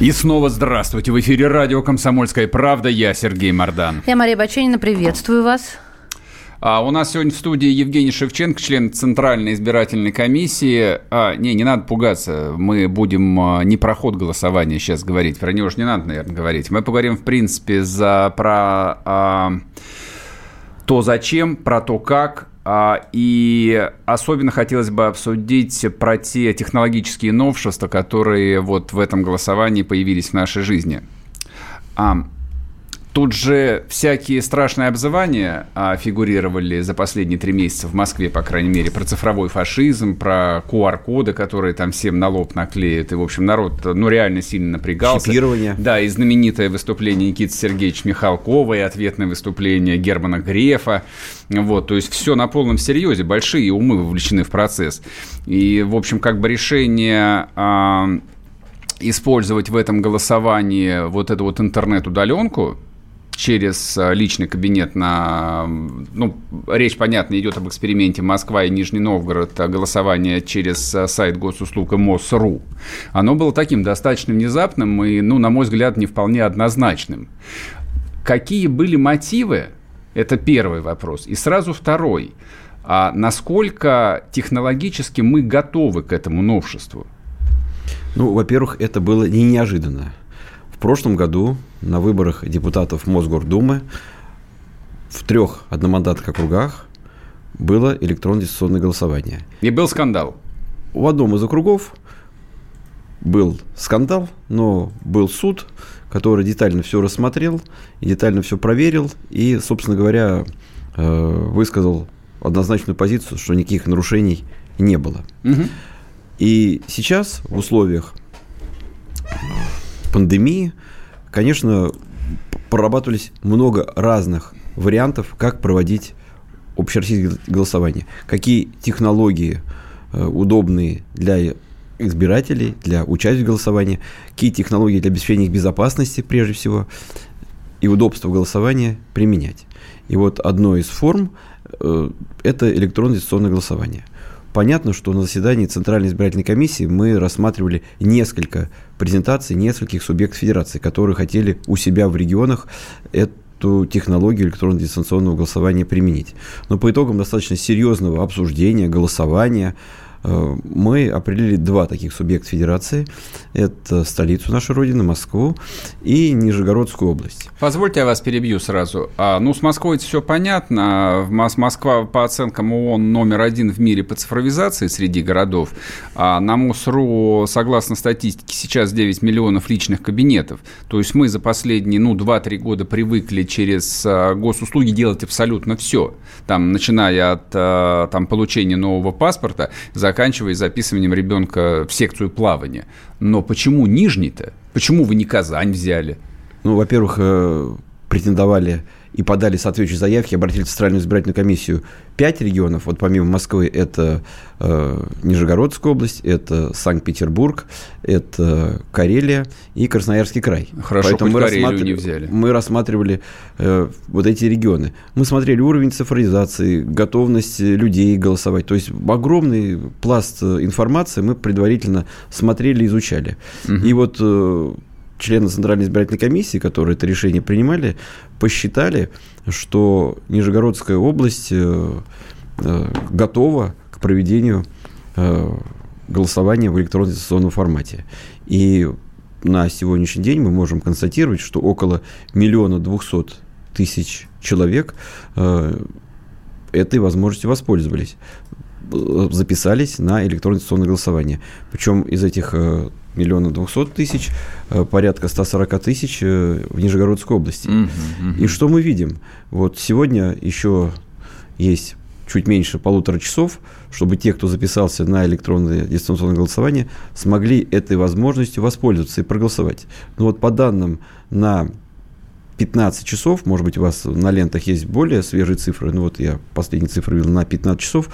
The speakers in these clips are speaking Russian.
И снова здравствуйте. В эфире радио «Комсомольская правда». Я Сергей Мордан. Я Мария Баченина. Приветствую вас. А у нас сегодня в студии Евгений Шевченко, член Центральной избирательной комиссии. А, не, не надо пугаться. Мы будем а, не про ход голосования сейчас говорить. Про него же не надо, наверное, говорить. Мы поговорим, в принципе, за, про а, то, зачем, про то, как, и особенно хотелось бы обсудить про те технологические новшества, которые вот в этом голосовании появились в нашей жизни. Тут же всякие страшные обзывания а, фигурировали за последние три месяца в Москве, по крайней мере, про цифровой фашизм, про QR-коды, которые там всем на лоб наклеят. И, в общем, народ, ну, реально сильно напрягался. Чипирование. Да, и знаменитое выступление Никиты Сергеевича Михалкова, и ответное выступление Германа Грефа. Вот, то есть все на полном серьезе, большие умы вовлечены в процесс. И, в общем, как бы решение... А, использовать в этом голосовании вот эту вот интернет-удаленку, через э, личный кабинет на... Ну, речь, понятно, идет об эксперименте Москва и Нижний Новгород, а голосование через э, сайт госуслуг МОСРУ. Оно было таким достаточно внезапным и, ну, на мой взгляд, не вполне однозначным. Какие были мотивы? Это первый вопрос. И сразу второй. А насколько технологически мы готовы к этому новшеству? Ну, во-первых, это было не неожиданно прошлом году на выборах депутатов Мосгордумы в трех одномандатных округах было электронное дистанционное голосование. И был скандал. В одном из округов был скандал, но был суд, который детально все рассмотрел, детально все проверил и, собственно говоря, э, высказал однозначную позицию, что никаких нарушений не было. Угу. И сейчас в условиях пандемии, конечно, прорабатывались много разных вариантов, как проводить общероссийское голосование. Какие технологии э, удобные для избирателей, для участия в голосовании, какие технологии для обеспечения их безопасности, прежде всего, и удобства голосования применять. И вот одной из форм э, это электронное дистанционное голосование. Понятно, что на заседании Центральной избирательной комиссии мы рассматривали несколько презентаций нескольких субъектов федерации, которые хотели у себя в регионах эту технологию электронного дистанционного голосования применить. Но по итогам достаточно серьезного обсуждения, голосования, мы определили два таких субъекта федерации. Это столицу нашей Родины, Москву и Нижегородскую область. Позвольте я вас перебью сразу. А, ну, с Москвой это все понятно. Москва, по оценкам ООН, номер один в мире по цифровизации среди городов. А на МОСРУ, согласно статистике, сейчас 9 миллионов личных кабинетов. То есть мы за последние, ну, 2-3 года привыкли через а, госуслуги делать абсолютно все. Там, начиная от а, там, получения нового паспорта, за заканчивая записыванием ребенка в секцию плавания. Но почему Нижний-то? Почему вы не Казань взяли? Ну, во-первых, э, претендовали и подали соответствующие заявки, обратились в Центральную избирательную комиссию пять регионов, вот помимо Москвы, это э, Нижегородская область, это Санкт-Петербург, это Карелия и Красноярский край. Хорошо, Поэтому мы, рассматр... не взяли. мы рассматривали э, вот эти регионы. Мы смотрели уровень цифровизации, готовность людей голосовать. То есть огромный пласт информации мы предварительно смотрели, изучали. Угу. И вот э, члены Центральной избирательной комиссии, которые это решение принимали, посчитали, что Нижегородская область э, э, готова к проведению э, голосования в электронно-дистанционном формате. И на сегодняшний день мы можем констатировать, что около миллиона двухсот тысяч человек этой возможностью воспользовались записались на электронное голосование. Причем из этих миллиона двухсот тысяч, э, порядка 140 тысяч э, в Нижегородской области. Uh-huh, uh-huh. И что мы видим? Вот сегодня еще есть чуть меньше полутора часов, чтобы те, кто записался на электронное дистанционное голосование, смогли этой возможностью воспользоваться и проголосовать. Ну вот по данным на 15 часов, может быть, у вас на лентах есть более свежие цифры, ну вот я последние цифры видел на 15 часов,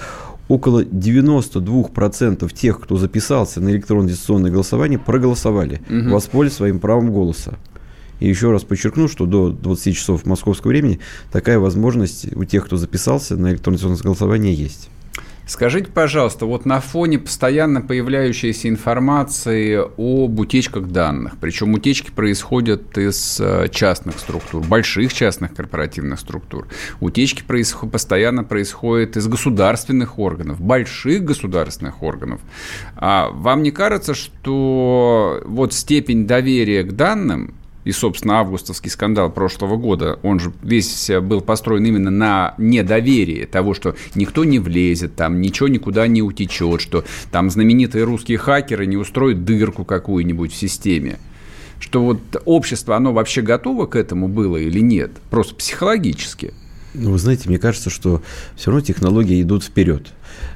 около 92% тех, кто записался на электронное дистанционное голосование, проголосовали, угу. воспользовались своим правом голоса. И еще раз подчеркну, что до 20 часов московского времени такая возможность у тех, кто записался на электронное голосование, есть. Скажите, пожалуйста, вот на фоне постоянно появляющейся информации об утечках данных, причем утечки происходят из э, частных структур, больших частных корпоративных структур, утечки происход, постоянно происходят из государственных органов, больших государственных органов. А вам не кажется, что вот степень доверия к данным и, собственно, августовский скандал прошлого года, он же весь был построен именно на недоверии того, что никто не влезет, там ничего никуда не утечет, что там знаменитые русские хакеры не устроят дырку какую-нибудь в системе. Что вот общество, оно вообще готово к этому было или нет? Просто психологически. Ну, вы знаете, мне кажется, что все равно технологии идут вперед.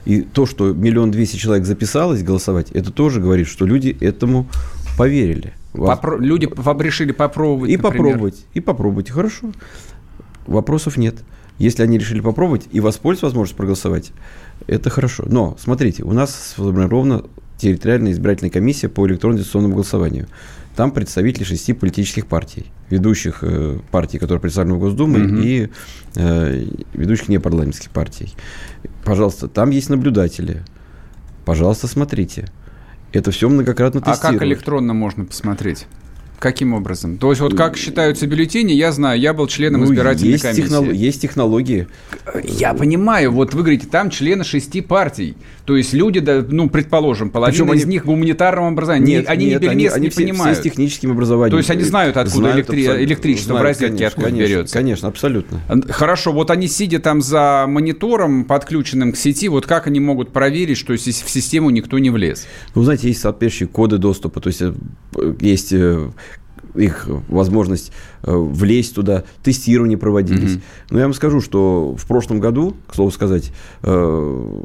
И то, что миллион двести человек записалось голосовать, это тоже говорит, что люди этому поверили. Попро- люди решили попробовать. И например. попробовать. И попробовать. Хорошо. Вопросов нет. Если они решили попробовать и воспользоваться возможностью проголосовать, это хорошо. Но, смотрите, у нас сформирована территориальная избирательная комиссия по электронно-дистанционному голосованию. Там представители шести политических партий, ведущих э, партий, которые представлены в Госдуме, угу. и э, ведущих непарламентских партий. Пожалуйста, там есть наблюдатели. Пожалуйста, смотрите. Это все многократно тестировалось. А как электронно можно посмотреть? Каким образом? То есть вот как считаются бюллетени, я знаю, я был членом ну, избирательной есть комиссии. Технол- есть технологии. Я понимаю, вот вы говорите, там члены шести партий. То есть люди, ну, предположим, половина Причем из них гуманитарного образования. Нет, они нет, не перемес, они, не они понимают. Все, все с техническим образованием. То есть они знают, откуда знают электри- электричество знают, в розетке конечно, откуда конечно, берется. Конечно, абсолютно. Хорошо, вот они сидя там за монитором, подключенным к сети, вот как они могут проверить, что в систему никто не влез? Ну, знаете, есть соответствующие коды доступа, то есть э, есть э, их возможность э, влезть туда, тестирование проводились. Mm-hmm. Но я вам скажу, что в прошлом году, к слову сказать, э,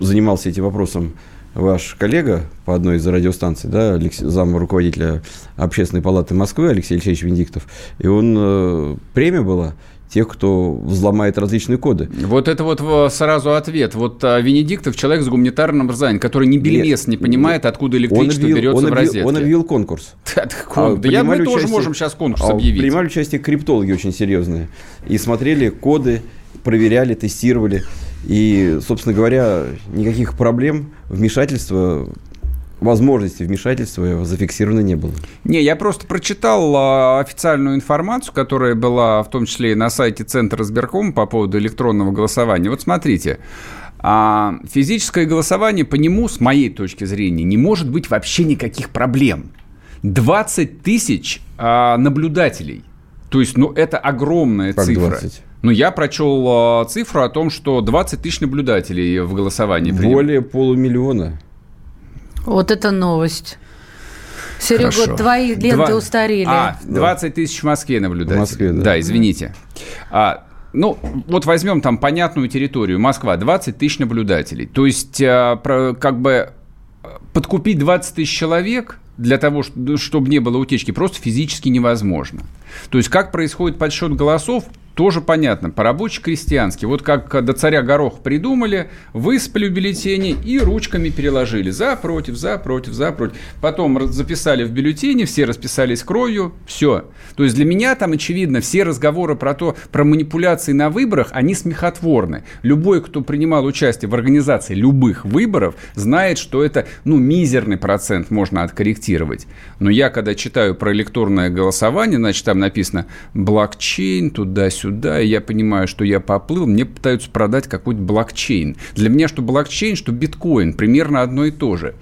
занимался этим вопросом ваш коллега по одной из радиостанций, да, зам руководителя Общественной палаты Москвы Алексей Алексеевич Венедиктов, и он э, премия была тех, кто взломает различные коды. Вот это вот сразу ответ. Вот а, Венедиктов человек с гуманитарным образованием, который ни бельмес не понимает, откуда электричество объявил, берется он объявил, в розетке. Он объявил конкурс. Да, а, да я, мы участие, тоже можем сейчас конкурс а, объявить. Принимали участие криптологи очень серьезные. И смотрели коды, проверяли, тестировали. И, собственно говоря, никаких проблем, вмешательства возможности вмешательства зафиксировано не было. Не, я просто прочитал а, официальную информацию, которая была в том числе и на сайте Центра избиркома по поводу электронного голосования. Вот смотрите, а, физическое голосование по нему, с моей точки зрения, не может быть вообще никаких проблем. 20 тысяч а, наблюдателей. То есть, ну, это огромная как цифра. 20? Ну, я прочел цифру о том, что 20 тысяч наблюдателей в голосовании. Более приним... полумиллиона. Вот это новость. Серега, Хорошо. твои ленты Два... устарели. А, 20 тысяч в Москве наблюдателей. В Москве, да. Да, извините. А, ну, вот возьмем там понятную территорию. Москва, 20 тысяч наблюдателей. То есть, а, про, как бы подкупить 20 тысяч человек для того, чтобы не было утечки, просто физически невозможно. То есть, как происходит подсчет голосов, тоже понятно, по-рабоче-крестьянски. Вот как до царя горох придумали, выспали бюллетени и ручками переложили. За, против, за, против, за, против. Потом записали в бюллетене, все расписались кровью, все. То есть для меня там, очевидно, все разговоры про то, про манипуляции на выборах, они смехотворны. Любой, кто принимал участие в организации любых выборов, знает, что это, ну, мизерный процент можно откорректировать. Но я, когда читаю про электронное голосование, значит, там написано блокчейн, туда-сюда, сюда, и я понимаю, что я поплыл, мне пытаются продать какой-то блокчейн. Для меня что блокчейн, что биткоин, примерно одно и то же.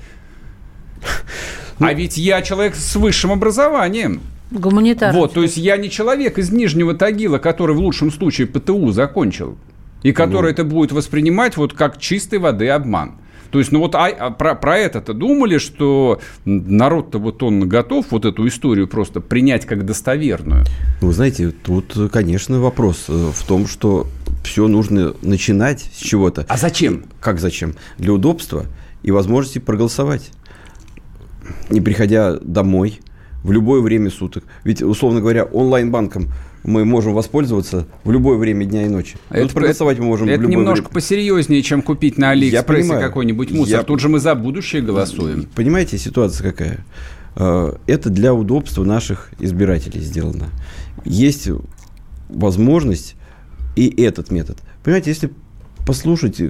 А ведь я человек с высшим образованием. Гуманитарный. Вот, то есть я не человек из Нижнего Тагила, который в лучшем случае ПТУ закончил, и который ну. это будет воспринимать вот как чистой воды обман. То есть, ну вот а, а про, про это-то думали, что народ-то вот он готов вот эту историю просто принять как достоверную? Вы знаете, тут, конечно, вопрос э, в том, что все нужно начинать с чего-то. А зачем? Как зачем? Для удобства и возможности проголосовать. Не приходя домой, в любое время суток. Ведь, условно говоря, онлайн-банком мы можем воспользоваться в любое время дня и ночи. Это, Тут проголосовать мы можем это в любое немножко время. посерьезнее, чем купить на Алиэкспрессе какой-нибудь мусор. Я... Тут же мы за будущее голосуем. Понимаете, ситуация какая? Э, это для удобства наших избирателей сделано. Есть возможность и этот метод. Понимаете, если послушать,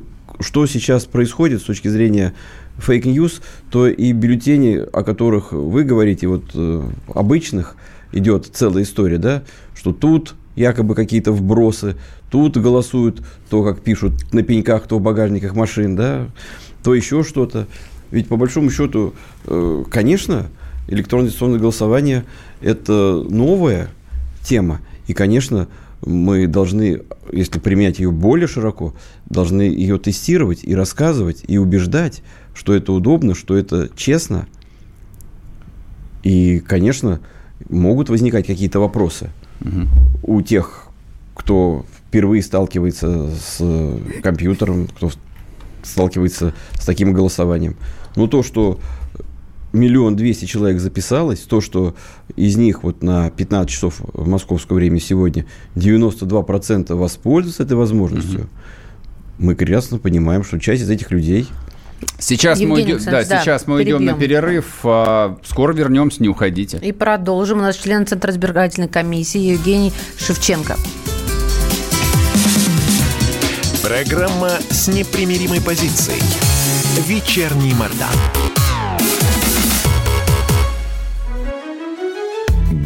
что сейчас происходит с точки зрения fake news, то и бюллетени, о которых вы говорите, вот э, обычных, идет целая история, да, что тут якобы какие-то вбросы, тут голосуют то, как пишут на пеньках, то в багажниках машин, да, то еще что-то. Ведь по большому счету, э, конечно, электронное голосование – это новая тема. И, конечно, мы должны, если применять ее более широко, должны ее тестировать и рассказывать, и убеждать, что это удобно, что это честно. И, конечно, могут возникать какие-то вопросы угу. у тех, кто впервые сталкивается с компьютером, кто сталкивается с таким голосованием. Но то, что миллион двести человек записалось, то, что из них вот на 15 часов в московское время сегодня 92% воспользуются этой возможностью, угу. мы прекрасно понимаем, что часть из этих людей Сейчас мы, идем, да, да, сейчас мы идем на перерыв. А, скоро вернемся, не уходите. И продолжим. У нас член Центра избирательной комиссии Евгений Шевченко. Программа с непримиримой позицией. Вечерний Мордан.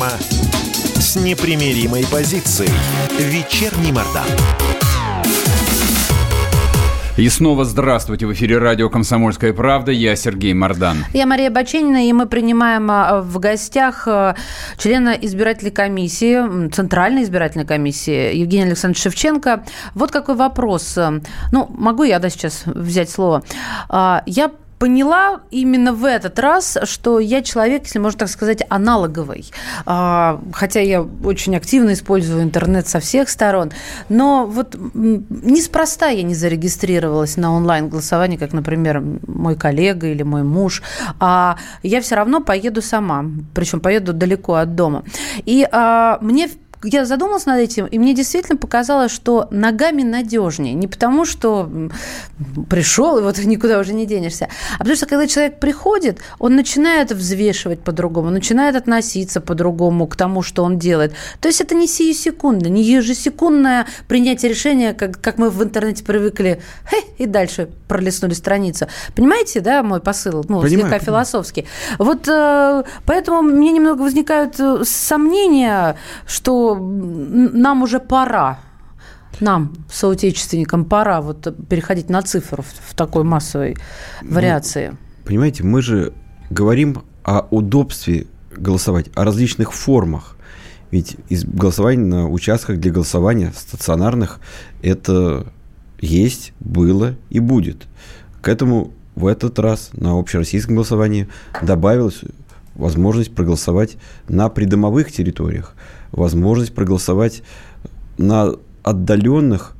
Программа с непримиримой позицией. Вечерний Мордан. И снова здравствуйте. В эфире радио «Комсомольская правда». Я Сергей Мордан. Я Мария Баченина, и мы принимаем а, в гостях а, члена избирательной комиссии, Центральной избирательной комиссии Евгения Александровича Шевченко. Вот какой вопрос. Ну, могу я да, сейчас взять слово? А, я поняла именно в этот раз, что я человек, если можно так сказать, аналоговый. А, хотя я очень активно использую интернет со всех сторон. Но вот неспроста я не зарегистрировалась на онлайн-голосование, как, например, мой коллега или мой муж. А я все равно поеду сама. Причем поеду далеко от дома. И а, мне я задумалась над этим, и мне действительно показалось, что ногами надежнее. Не потому, что пришел, и вот никуда уже не денешься, а потому что когда человек приходит, он начинает взвешивать по-другому, начинает относиться по-другому к тому, что он делает. То есть это не сию секунду, не ежесекундное принятие решения, как, как мы в интернете привыкли, и дальше пролистнули страницу. Понимаете, да, мой посыл? Ну, понимаю, слегка понимаю. философский. Вот э, поэтому мне немного возникают э, сомнения, что нам уже пора нам, соотечественникам, пора вот переходить на цифру в, в такой массовой ну, вариации. Понимаете, мы же говорим о удобстве голосовать, о различных формах. Ведь из голосования на участках для голосования стационарных это есть, было и будет. К этому в этот раз на общероссийском голосовании добавилась возможность проголосовать на придомовых территориях возможность проголосовать на отдаленных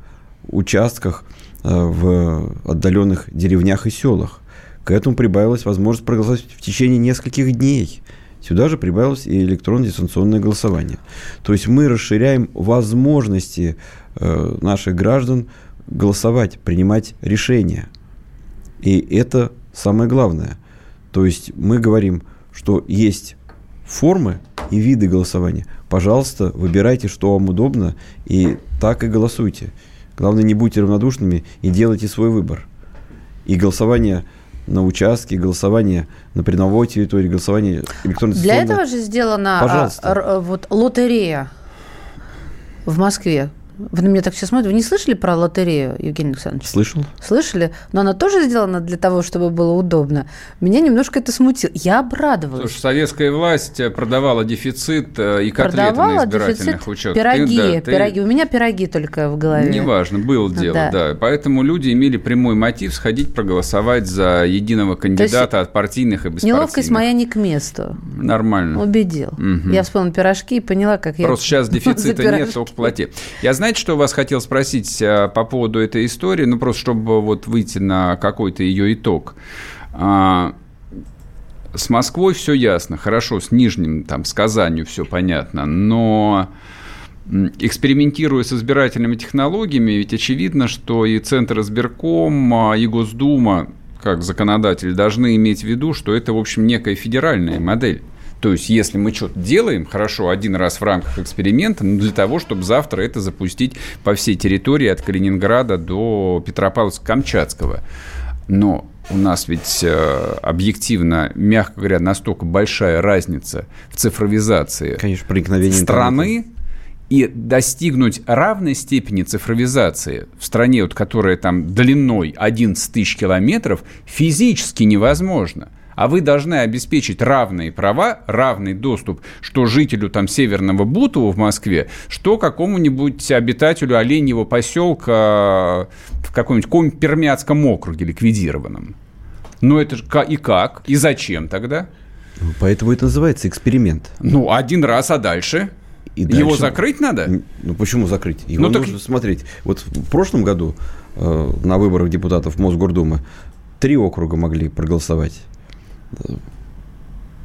участках э, в отдаленных деревнях и селах. К этому прибавилась возможность проголосовать в течение нескольких дней. Сюда же прибавилось и электронное дистанционное голосование. То есть мы расширяем возможности э, наших граждан голосовать, принимать решения. И это самое главное. То есть мы говорим, что есть формы и виды голосования. Пожалуйста, выбирайте, что вам удобно, и так и голосуйте. Главное, не будьте равнодушными и делайте свой выбор. И голосование на участке, голосование на придомовой территории, голосование электронной Для этого же сделана а, а, вот лотерея в Москве. Вы на меня так сейчас смотрите. Вы не слышали про лотерею, Евгений Александрович? Слышал? Слышали? Но она тоже сделана для того, чтобы было удобно. Меня немножко это смутило. Я обрадовалась. Слушай, советская власть продавала дефицит э, и котлеты Продавала на избирательных дефицит пироги, Ты- да, ты- пироги. У меня пироги только в голове. Неважно, было дело, Да. да. Поэтому люди имели прямой мотив сходить проголосовать за единого кандидата от партийных и беспартийных. Неловкость моя не к месту. Нормально. Убедил. Мгм. Я вспомнила пирожки и поняла, как я... Просто сейчас дефицита нет, только плати. Я, знаете, что вас хотел спросить а, по поводу этой истории? Ну, просто чтобы вот выйти на какой-то ее итог. А, С Москвой все ясно, хорошо, с Нижним, там, с Казанью все понятно, но экспериментируя с избирательными технологиями, ведь очевидно, что и Центр избирком, а, и Госдума, как законодатель, должны иметь в виду, что это, в общем, некая федеральная модель. То есть, если мы что-то делаем, хорошо, один раз в рамках эксперимента, но для того, чтобы завтра это запустить по всей территории от Калининграда до Петропавловска-Камчатского. Но у нас ведь э, объективно, мягко говоря, настолько большая разница в цифровизации Конечно, проникновение страны и достигнуть равной степени цифровизации в стране, вот, которая там длиной 11 тысяч километров, физически невозможно. А вы должны обеспечить равные права, равный доступ, что жителю там Северного Бутова в Москве, что какому-нибудь обитателю Оленьего поселка в каком-нибудь каком Пермяцком округе ликвидированном. Ну это же и как? И зачем тогда? Ну, Поэтому это называется эксперимент. Ну, один раз, а дальше? И Его дальше- закрыть надо? Ну почему закрыть? Его Ну, так- нужно смотреть. Вот в прошлом году э, на выборах депутатов Мосгордумы три округа могли проголосовать.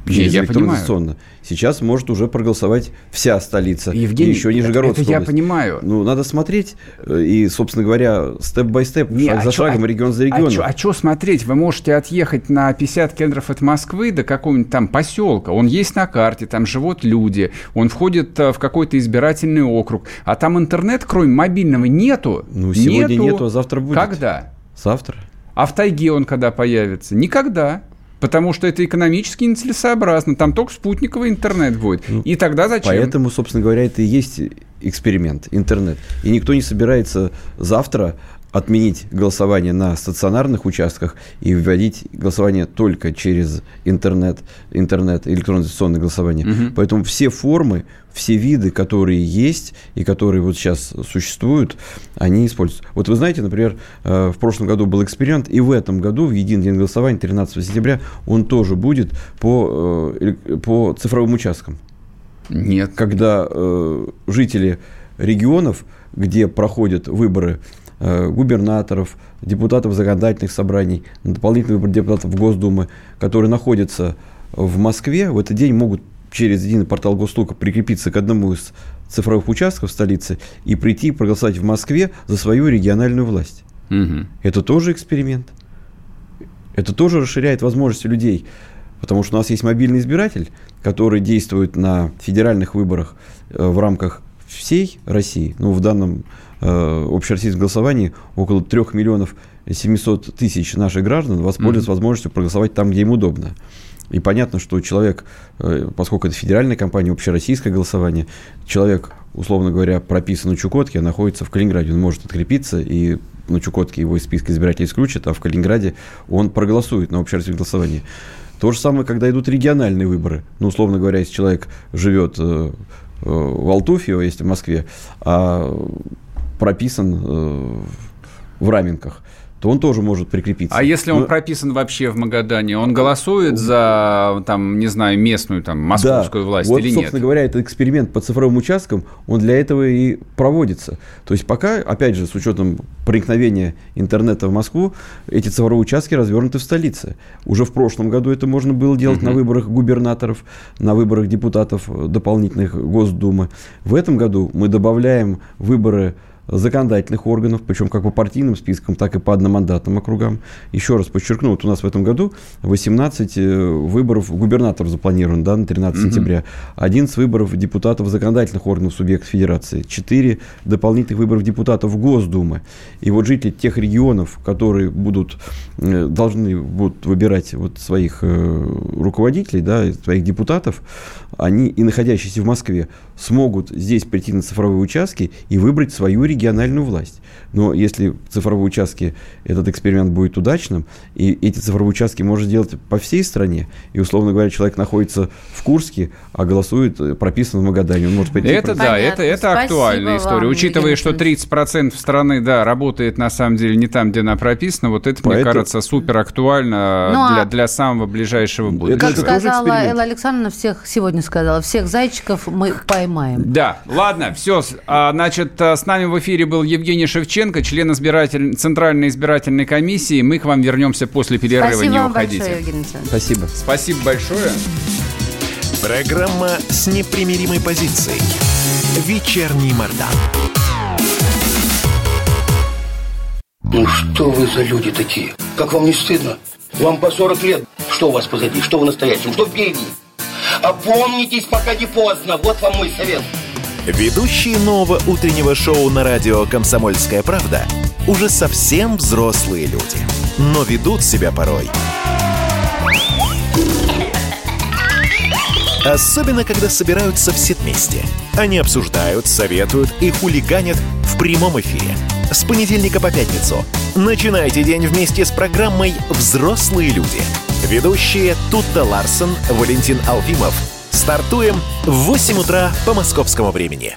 Через я электронизационно. Сейчас может уже проголосовать вся столица. Евгений, и еще Нижегородская это я область. понимаю. Ну, надо смотреть э, и, собственно говоря, степ-бай-степ, Не, шаг а за чё- шагом, а- регион за А регионом. что смотреть? Вы можете отъехать на 50 километров от Москвы до какого-нибудь там поселка. Он есть на карте, там живут люди. Он входит э, в какой-то избирательный округ. А там интернет, кроме мобильного, нету. Ну, сегодня нету, а завтра будет. Когда? Завтра. А в тайге он когда появится? Никогда. Потому что это экономически нецелесообразно. Там только спутниковый интернет будет. И тогда зачем? Ну, Поэтому, собственно говоря, это и есть эксперимент, интернет. И никто не собирается завтра отменить голосование на стационарных участках и вводить голосование только через интернет, интернет электронно-инвестиционное голосование. Мгм. Поэтому все формы, все виды, которые есть и которые вот сейчас существуют, они используются. Вот вы знаете, например, э, в прошлом году был эксперимент, и в этом году, в единый день голосования, 13 сентября, он тоже будет по, э, по цифровым участкам Нет. когда э, жители регионов, где проходят выборы губернаторов, депутатов законодательных собраний, дополнительные выборы депутатов Госдумы, которые находятся в Москве, в этот день могут через единый портал Госслуга прикрепиться к одному из цифровых участков столицы и прийти проголосовать в Москве за свою региональную власть. Мгм. Это тоже эксперимент. Это тоже расширяет возможности людей. Потому что у нас есть мобильный избиратель, который действует на федеральных выборах э, в рамках всей России. Ну, в данном э, общероссийском голосовании около 3 миллионов 700 тысяч наших граждан воспользуются возможностью проголосовать там, где им удобно. И понятно, что человек, э, поскольку это федеральная компания, общероссийское голосование, человек, условно говоря, прописан на Чукотке, а находится в Калининграде, он может открепиться, и на Чукотке его из списка избирателей исключат, а в Калининграде он проголосует на общероссийское голосование. То же самое, когда идут региональные выборы. Ну, условно говоря, если человек живет э, э, в Алтуфьево, если в Москве, а прописан э, в Раменках, то он тоже может прикрепиться. А если он Но- прописан вообще в Магадане, он голосует за, там, не знаю, местную, там, московскую Да. власть вот, или нет? собственно говоря, этот эксперимент по цифровым участкам, он для этого и проводится. То есть пока, опять же, с учетом проникновения интернета в Москву, эти цифровые участки развернуты в столице. Уже в прошлом году это можно было делать на выборах губернаторов, на выборах депутатов дополнительных Госдумы. В этом году мы добавляем выборы законодательных органов, причем как по партийным спискам, так и по одномандатным округам. Еще раз подчеркну, вот у нас в этом году 18 э, выборов губернаторов запланировано да, на 13 угу. сентября, 11 выборов депутатов законодательных органов субъектов федерации, 4 дополнительных выборов депутатов Госдумы. И вот жители тех регионов, которые будут, э, должны будут выбирать вот своих э, руководителей, да, своих депутатов, они и находящиеся в Москве смогут здесь прийти на цифровые участки и выбрать свою региональную власть. Но если цифровые участки, этот эксперимент будет удачным, и эти цифровые участки можно сделать по всей стране, и, условно говоря, человек находится в Курске, а голосует, э, прописан в Магадане, он может прийти... Это да, это, это актуальная история. Вам, Учитывая, что 30% страны, да, работает на самом деле не там, где она прописана, вот это, Поэтому... мне кажется, супер актуально ну, для, а для самого ближайшего будущего. Как сказала Элла Александровна, всех сегодня сказала, всех зайчиков мы поймаем. Да, ладно, все. А, значит, а, с нами в эфире был Евгений Шевченко, член избиратель... Центральной избирательной комиссии. Мы к вам вернемся после перерыва. Спасибо Не вам уходите. большое, Евгений Спасибо. Спасибо большое. Программа с непримиримой позицией. Вечерний Мордан. Ну что вы за люди такие? Как вам не стыдно? Вам по 40 лет. Что у вас позади? Что вы настоящем? Что впереди? Опомнитесь, пока не поздно. Вот вам мой совет. Ведущие нового утреннего шоу на радио «Комсомольская правда» уже совсем взрослые люди, но ведут себя порой. Особенно, когда собираются все вместе. Они обсуждают, советуют и хулиганят в прямом эфире. С понедельника по пятницу. Начинайте день вместе с программой «Взрослые люди». Ведущие Тутта Ларсон, Валентин Алфимов – Стартуем в 8 утра по московскому времени.